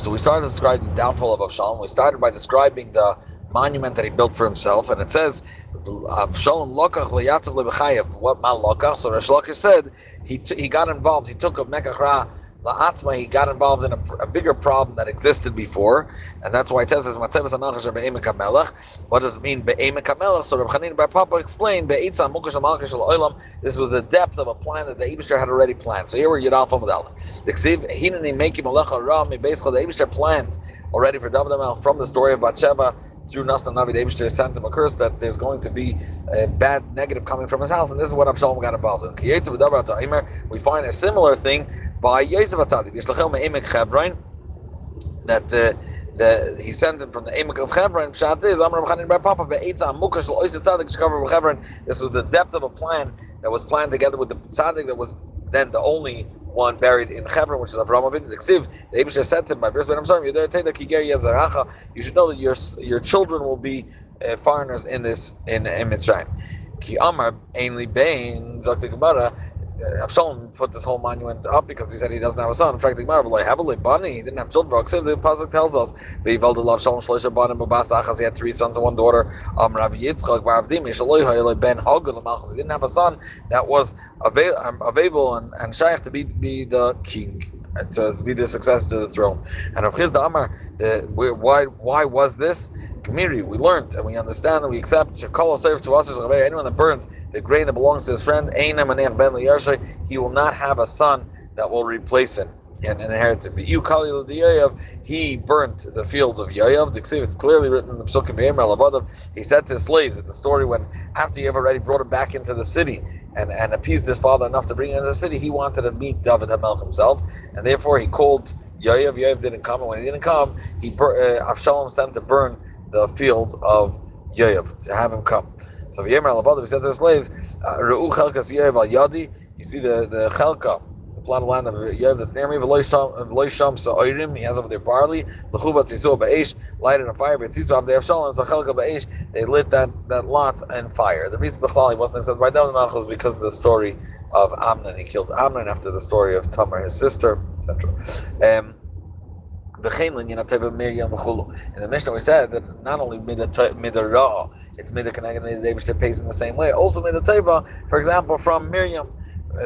So we started describing the downfall of Avshalom. We started by describing the monument that he built for himself, and it says Avshalom lokach leyatzav lebechayev. What mal lokach? So Lakish said he t- he got involved. He took a mekachra la'atzma. He got involved in a, a, bigger problem that existed before, and that's why it says matzevas anachash be'emek hamelech. What does it mean be'emek hamelech? So Rabbi Chanin Bar Papa explained be'itza mukash hamalkash oilam. This was the depth of a plan that the Eibushter had already planned. So here we're Yudal The Ksiv hinani mekim alecha ra. Basically, the Eibushter planned already for David Amel from the story of Bathsheba through Nasna Navi Abishter sent him a curse that there's going to be a bad negative coming from his house, and this is what Avshalom got involved in. We find a similar thing by Yosef Atzadik. That uh, the, he sent him from the Emek of Chevron. Is Amram Bar Papa tzadik. This was the depth of a plan that was planned together with the tzaddik that was then the only one buried in Hebron, which is Avram Avinu. The Ksiv, the Abishah said to him, "My I'm sorry, you should know that your your children will be uh, foreigners in this in, in Mitzrayim." Ki Amar Ainli Bain Zakti Gemara Avshalom put this whole monument up because he said he doesn't have a son. In fact, the Gemara have a bunny. He didn't have children. The pasuk tells us he had three sons and one daughter. Um, Rav Yitzchak ben He didn't have a son that was um, available and, and shaykh to be be the king to be the successor to the throne. And of Chisda Amar, the why why was this? community. We learned and we understand and we accept. Shekala serves to us anyone that burns the grain that belongs to his friend, ben he will not have a son that will replace him and inherit it. You Kali he burnt the fields of Yayav. It's clearly written in the Psukim Lavadav. He said to his slaves at the story when after Yav already brought him back into the city and, and appeased his father enough to bring him into the city, he wanted to meet David Hamelch himself, and therefore he called Yayav. Yayav didn't come, and when he didn't come, he uh, Avshalom sent to burn the fields of Yoav to have him come. So Yemer al said to the slaves, uh, Yadi. You see the the chelka, the plot of land of Yoav that's near me. V'loy sham sa'oirim. He has over there barley. L'chuva tzisu ba'esh. Lighted on fire. But tzisu avdei avshalom. It's a chelka ba'esh. They lit that that lot on fire. The reason Bechlal he wasn't accepted by David Melch was because of the story of Amnon. He killed Amnon after the story of Tamar, his sister, etc. Um, the in the Mishnah, we said that not only midah ra, it's midah connected to the David pays in the same way. Also midah teva, for example, from Miriam,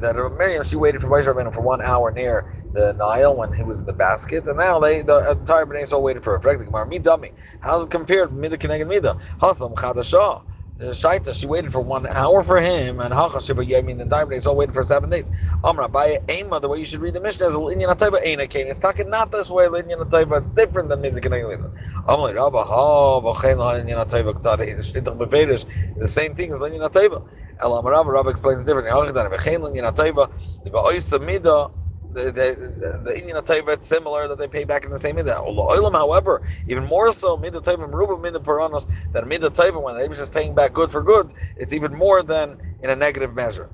that Miriam she waited for Moshe Rabbeinu for one hour near the Nile when he was in the basket, and now they the entire Bnei Yisrael waited for a Me dummy. How's it compared midah connected midah? Hasam chadashah shaita, she waited for one hour for him, and hachashiba, mean, the entire day, so waited for seven days. Amra, by Ema, the way you should read the Mishnah is Linyan Atayba Eina came. It's talking not this way, Linyan Atayba, it's different than Mizik and Engelida. Amra, Rabba, ha, v'chein Linyan Atayba, Ktari, Shtitach Befedish, the same thing as Linyan Atayba. El Amra, Rabba explains it differently. V'chein Linyan Atayba, the Ba'oisa Midah, the the, the Indian Taiva similar that they pay back in the same midah. Olam, however, even more so midah Taiva Meruba midah Paranos than midah Taiva when the Abish is paying back good for good, it's even more than in a negative measure.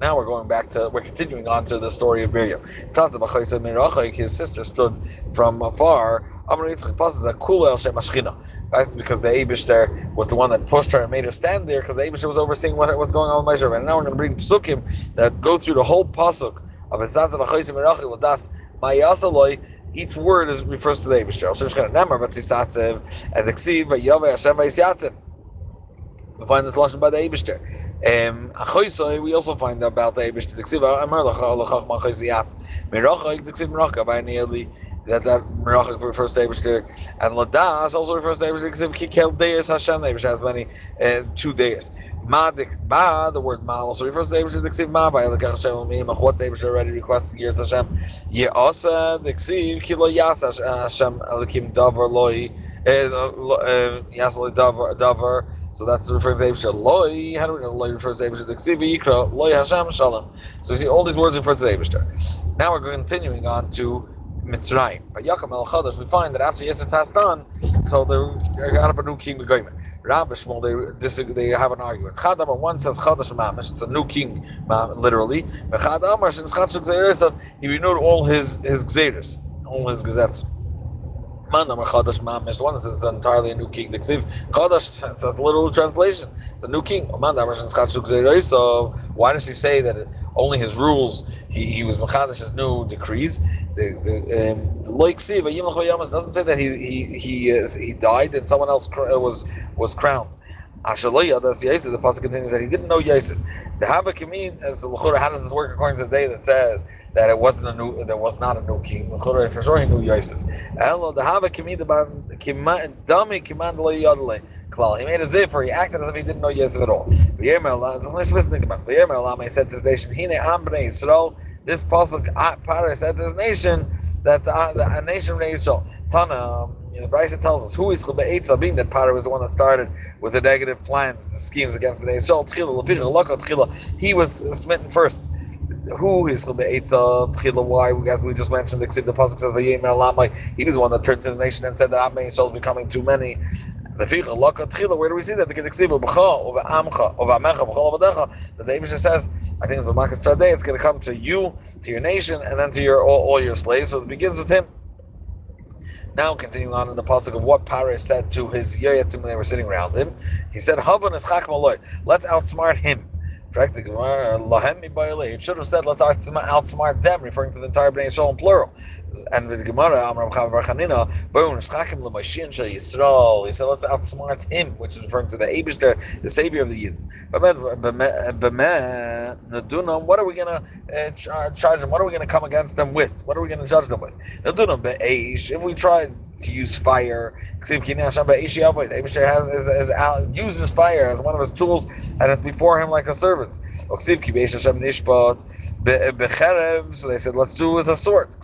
Now we're going back to we're continuing on to the story of Miriam. His sister stood from afar. That's because the Abish there was the one that pushed her and made her stand there because the Abish was overseeing what was going on with Moshe. And now we're going to bring psukim that go through the whole pasuk of each word is refers to the Eibush. So it's going to number, but Tisatzev and the Ksiv Vayave Hashem Vayisatzev. We find this lesson by the Eibushter. Um, we also find about the Eibushter. The Ksiv Amar Lachach Machayziyat. Mirachak the Ksiv Mirachak Vayneeli that that Merachik refers to Eibishter, and Ladas also refers to Eibishter because if Kikel Deus Hashem, Eibishter has many uh, two days. Ma, ma, the word Ma also refers to Eibishter, Ksiv Ma, by Elakach Hashem Umimach, what's Eibishter already requesting years Hashem? Ye also the Ksiv Kilo Yas uh, Hashem Elakim Davar Loi. Uh, uh, Yasli Davar Davar, so that's referring to Eibishter. Loi, how do we know Loi refers to Eibishter? The Ksiv Yikra Loi Hashem Shalom. So you see, all these words refer to Eibishter. Now we're continuing on to Mitzrayim. But Yaakov El Chadash, we find that after Yosef passed on, so they got up a new king, the Goyim. Rav Shmuel, they they have an argument. Chad Amar, one says Chadash Mamish, it's a new king, literally. But Chad Amar, since Chadash Gzeiris, he renewed all his his Gzeiris, all his gazettes. Man Amar Chadash Mamish. One says it's entirely a new king. The Ksiv Chadash, that's a literal translation. It's a new king. Amar So why does he say that only his rules, he, he was Machadash's new decrees? The the um, Loik Ksiv doesn't say that he he he uh, he died and someone else was was crowned. Ashaloya, that's Yosef. The pasuk continues that he didn't know Yosef. The Havakimin, as how does this work according to the day that says that it wasn't a new, there was not a new king? For sure, he knew Yosef. Hello, the Havakimin, the dummy command klal. He made a ziffer. He acted as if he didn't know Yosef at all. V'yemer uh, Allah, he said to his nation, "Hine Ambrei Yisrael." This pasuk, uh, Parah said to his nation that uh, the, the a nation of Israel, Tana. Um, The Brisa tells us who is Chubeitza, being that Potter was the one that started with the negative plans, the schemes against Bnei Yisrael. He was smitten first. Who is Chubeitza Tchila? Why? As we just mentioned, the pasuk says Vayemer Lamai. He was the one that turned to his nation and said that Amei Yisrael is becoming too many. Where do we see that? The Kedeksiva B'cha over Amcha over Amecha B'chol Avadecha. The David says, I think it's B'makas Tradei. It's going to come to you, to your nation, and then to your all, all your slaves. So it begins with him. Now, continuing on in the pasuk of what Paris said to his yoyetzim when they were sitting around him, he said, "Havan is Let's outsmart him." It should have said, "Let's outsmart them," referring to the entire Bnei Yisrael in plural. And the Gemara, Amram Chav Bar Chanina, Boom, Shchakim L'Mashiach Shel Yisrael. He said, let's outsmart him, which is referring to the Abishter, the Savior of the Yidden. What are we going to uh, charge them? What are we going to come against them with? What are we going to judge them with? If we try to use fire. The has, uses fire as one of his tools, and it's before him like a servant. So they said, let's do it with a sword.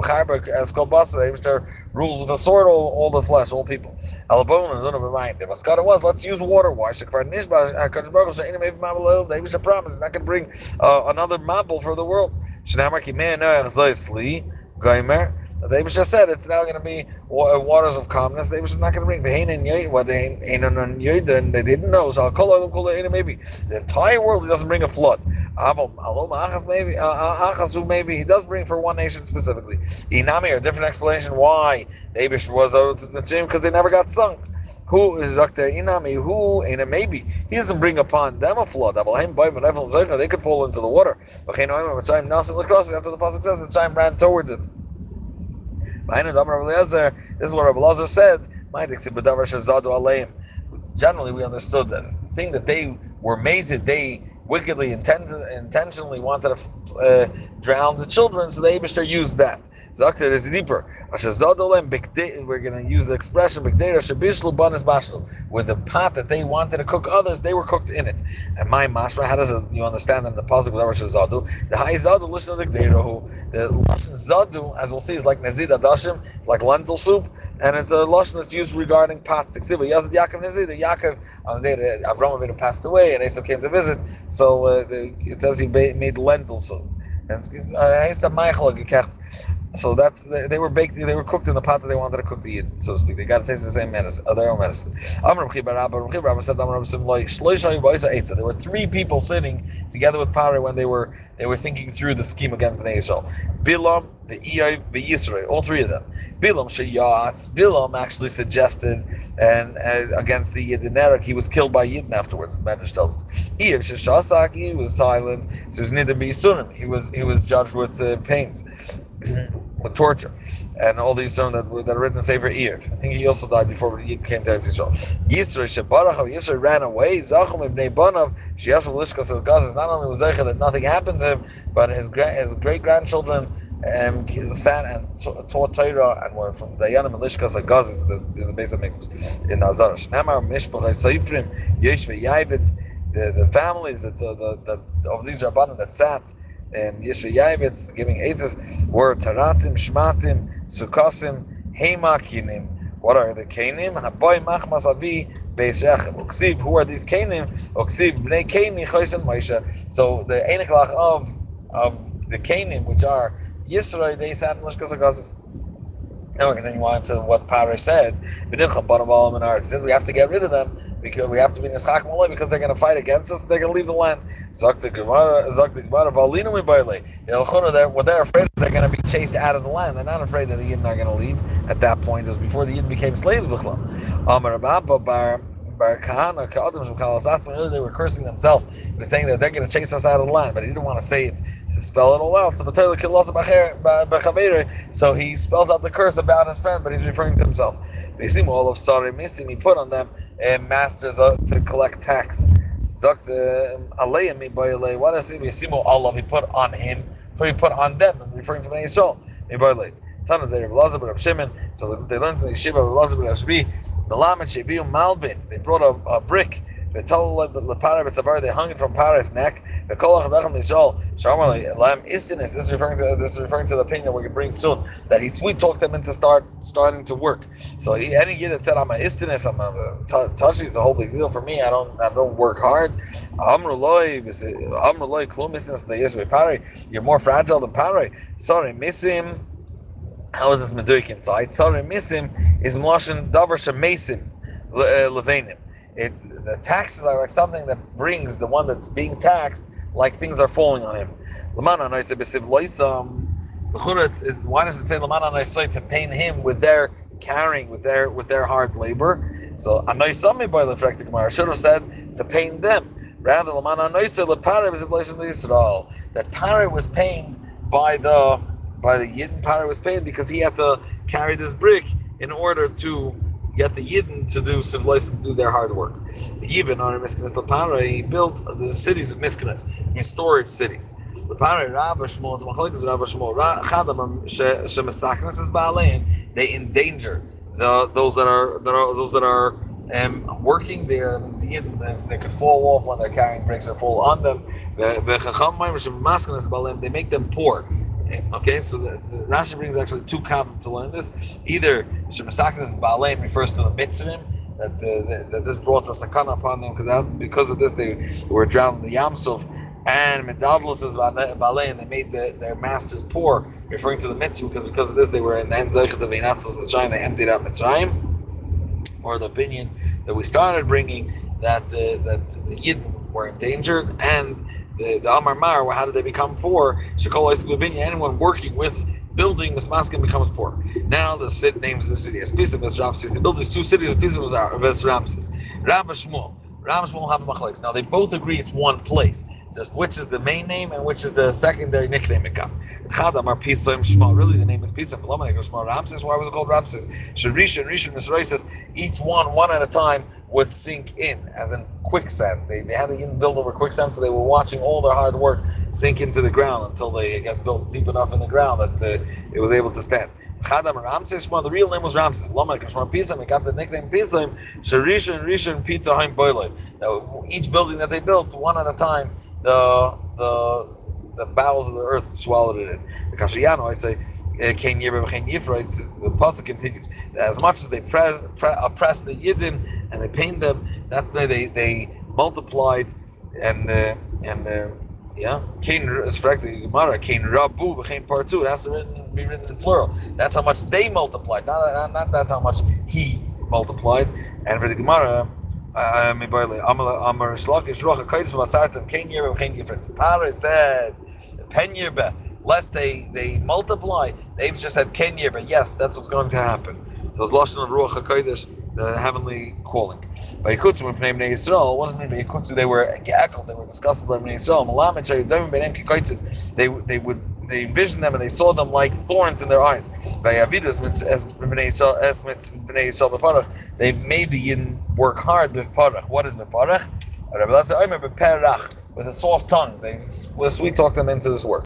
The rules with a sword all, all the flesh, all people. Elabon and Zunab mind. The Mascata was, let's use water. Why? David promise he's not going to bring uh, another mabel for the world. The Abishah said it's now going to be uh, waters of calmness. The Abishah is not going to bring what they didn't know. So maybe the entire world he doesn't bring a flood. maybe uh, uh, Achasu maybe he does bring for one nation specifically. Inami a different explanation why the Abishah was out to Mitzrayim because they never got sunk. Who is Dr. Inami? Who in a maybe he doesn't bring upon them a flood. They could fall into the water. After the pasuk says, Mitzrayim ran towards it. This is what Rabbi Lazar said. Generally, we understood that the thing that they were amazed, they wickedly intentionally wanted to uh, drown the children, so the Abishter used that. Zakta is deeper. We're going to use the expression with the pot that they wanted to cook others, they were cooked in it. And my mashma, how does it, you understand in the positive with Zadu? The high Zadu, listen to the Gdeirahu. The Lashon Zadu, as we'll see, is like Nazid Adashim, like lentil soup, and it's a Lashon that's used regarding pots. Yazid Yaakov Nazid, the Yaakov, on the day that Avram Avinu passed away and Esau came to visit, so uh, it says he made lentil soup. And it's, uh, so that's they, were baked. They were cooked in the pot that they wanted to cook the yid, so to speak. They got to taste the same medicine, uh, their own medicine. There were three people sitting together with Pare when they were they were thinking through the scheme against Bnei Yisrael. Bilam, the Eiv, the Yisrael, all three of them. Bilam Sheyatz. Bilam actually suggested and uh, against the Yidin he was killed by Yidin afterwards. The Medrash tells us. Eiv Sheshasaki he was silent. So it was. He was he was judged with uh, pains with torture, and all these songs that, were that are written in Sefer Eiv. I think he also died before he came to Israel. Yisro Shebarach, Yisro ran away. Zachum ibn Banav, Shiashim Lishkas of Gaza. Not only was Zeicha that nothing happened to him, but his his great grandchildren um, sat and taught Torah and were from Dayanim and Lishkas of Gaza, the, the base of Mikvahs in Nazar. Shnamar Mishpach Seifrim Yesh V'Yavitz. The, the families that uh, the, the, of these rabbanim that sat and Yeshua Yaivitz giving Eitzes were Taratim, Shmatim, Sukasim, Heimakinim. What are the Kanim? Haboy Machmas Avi Beis Rechem. Uksiv, who are these Kanim? Uksiv Bnei Kani Choisen Moshe. So the Einiklach of of the Kanim, which are Yisrael, they sat in Lishkas Now we're continuing on to what Pare said. Since we have to get rid of them, because we have to be nischak malay because they're going to fight against us, they're going to leave the land. Zakta Gemara, Valinu in Baile. What they're afraid is they're going to be chased out of the land. They're not afraid that the Yidden are going to leave at that point. It was before the Yidden became slaves. Amar Bar Bar really they were cursing themselves. He was saying that they're going to chase us out of the land, but he didn't want to say it to spell it all out. So he spells out the curse about his friend, but he's referring to himself. They seem all of sorry missing. He put on them and masters uh, to collect tax. What does he see me all of he put on him? So he put on them, referring to Bnei Yisrael. Tana de Rav Lazar Rav Shimon. So they learned in the yeshiva Rav Lazar Rav Shbi. Melamed Shebiu Malbin. They brought a, a brick. They told the Paris Betzavar. They hung it from Paris' neck. The Kolach Lechem Yisrael. Shamar Lam Istinis. This is referring to this is referring to the opinion going to bring soon. That he sweet talked them into start starting to work. So he, any year that said I'm a Istinis, I'm a Tashi is a whole big deal for me. I don't I don't work hard. Amruloi Amruloi Klum Istinis the Yisrael Pari. You're more fragile than Pari. Sorry, miss him. How is this meduik inside? Sorry, misim is mloshin davar shemesim uh, levenim. It the taxes are like something that brings the one that's being taxed, like things are falling on him. Why does it say lamana noise to pain him with their carrying, with their with their hard labor? So anoisami by the I should have said to pain them. Rather, lamana noise lepare besiv loisam Yisrael. That pare was pained by the by the Yidden Pare was pained because he had to carry this brick in order to get the Yidden to do civilization to do their hard work. Even on Miskinas Lapara, he built the cities of Miskinas, I mean storage cities. Lapara Rav Shmuel, Machalikas Rav Shmuel, Chadam Shemesaknas is Baalein, they endanger the those that are that are those that are um, working there means Yidden, they, they could fall off when they're carrying bricks or fall on them. The the mask balaim, they make them poor. Okay, so the, the Rashi brings actually two kavim to learn this. Either Shemasakinas Balaim refers to the mitzvim, that, that this brought the sakana upon them because because of this they were drowned in the Yamsuf. And Medavlos is Balaim, they made the, their masters poor, referring to the mitzvah because because of this they were in the end of Mitzrayim, they emptied out Mitzrayim. Or the opinion that we started bringing that uh, that the Yidden were endangered and the, the Amar Mar, how did they become poor? Anyone working with building Mismaskin becomes poor. Now the city names the city as Pisa Ramses. They built these two cities of Pisa Ramses. Rav Shmuel. Rav Shmuel have a Now they both agree it's one place just which is the main name and which is the secondary nickname it got. Chadam are Pisam Shema. Really, the name is Pisam. Shema Ramses. Why was it called Ramses? Shadrisha and Rishon Misraisis. Each one, one at a time, would sink in, as in quicksand. They, they had to even build over quicksand, so they were watching all their hard work sink into the ground until they, I guess, built deep enough in the ground that uh, it was able to stand. Chadam Ramses Shema. The real name was Ramses. Laman Shema Pisam. It got the nickname Pisam. Sharisha and Rishon Pita Haim Boile. Each building that they built, one at a time the the the bowels of the earth swallowed it in. The Kashiyano, I say, King Yirba King Yifra, the pasuk continues. As much as they press, press, oppressed the Yidden and they pained them, that's why they, they multiplied and uh, and uh, yeah, Cain is. The Gemara, Cain Rabu, became part two. It has to be written in plural. That's how much they multiplied. Not, not, not that's how much he multiplied. And for the Gemara, Amar Shlakish Rocha Kaitis Vasartam Ken Yerba Ken Yifritz. Pare said Pen Yerba, lest they they multiply. They've just said Ken Yerba. Yes, that's what's going to happen. So it's Lashon of Ruach HaKodesh, the heavenly calling. By Yikutsu, when Pnei Bnei Yisrael, it wasn't even Yikutsu, they were Ge'ekal, they were discussed by Bnei Yisrael. Benem Kikoitzu, they they would they envisioned them and they saw them like thorns in their eyes. By Avidas, as Bnei Yisrael, they made the Yin work hard with Parach. What is Meparach? With a soft tongue. They sweet talk them into this work.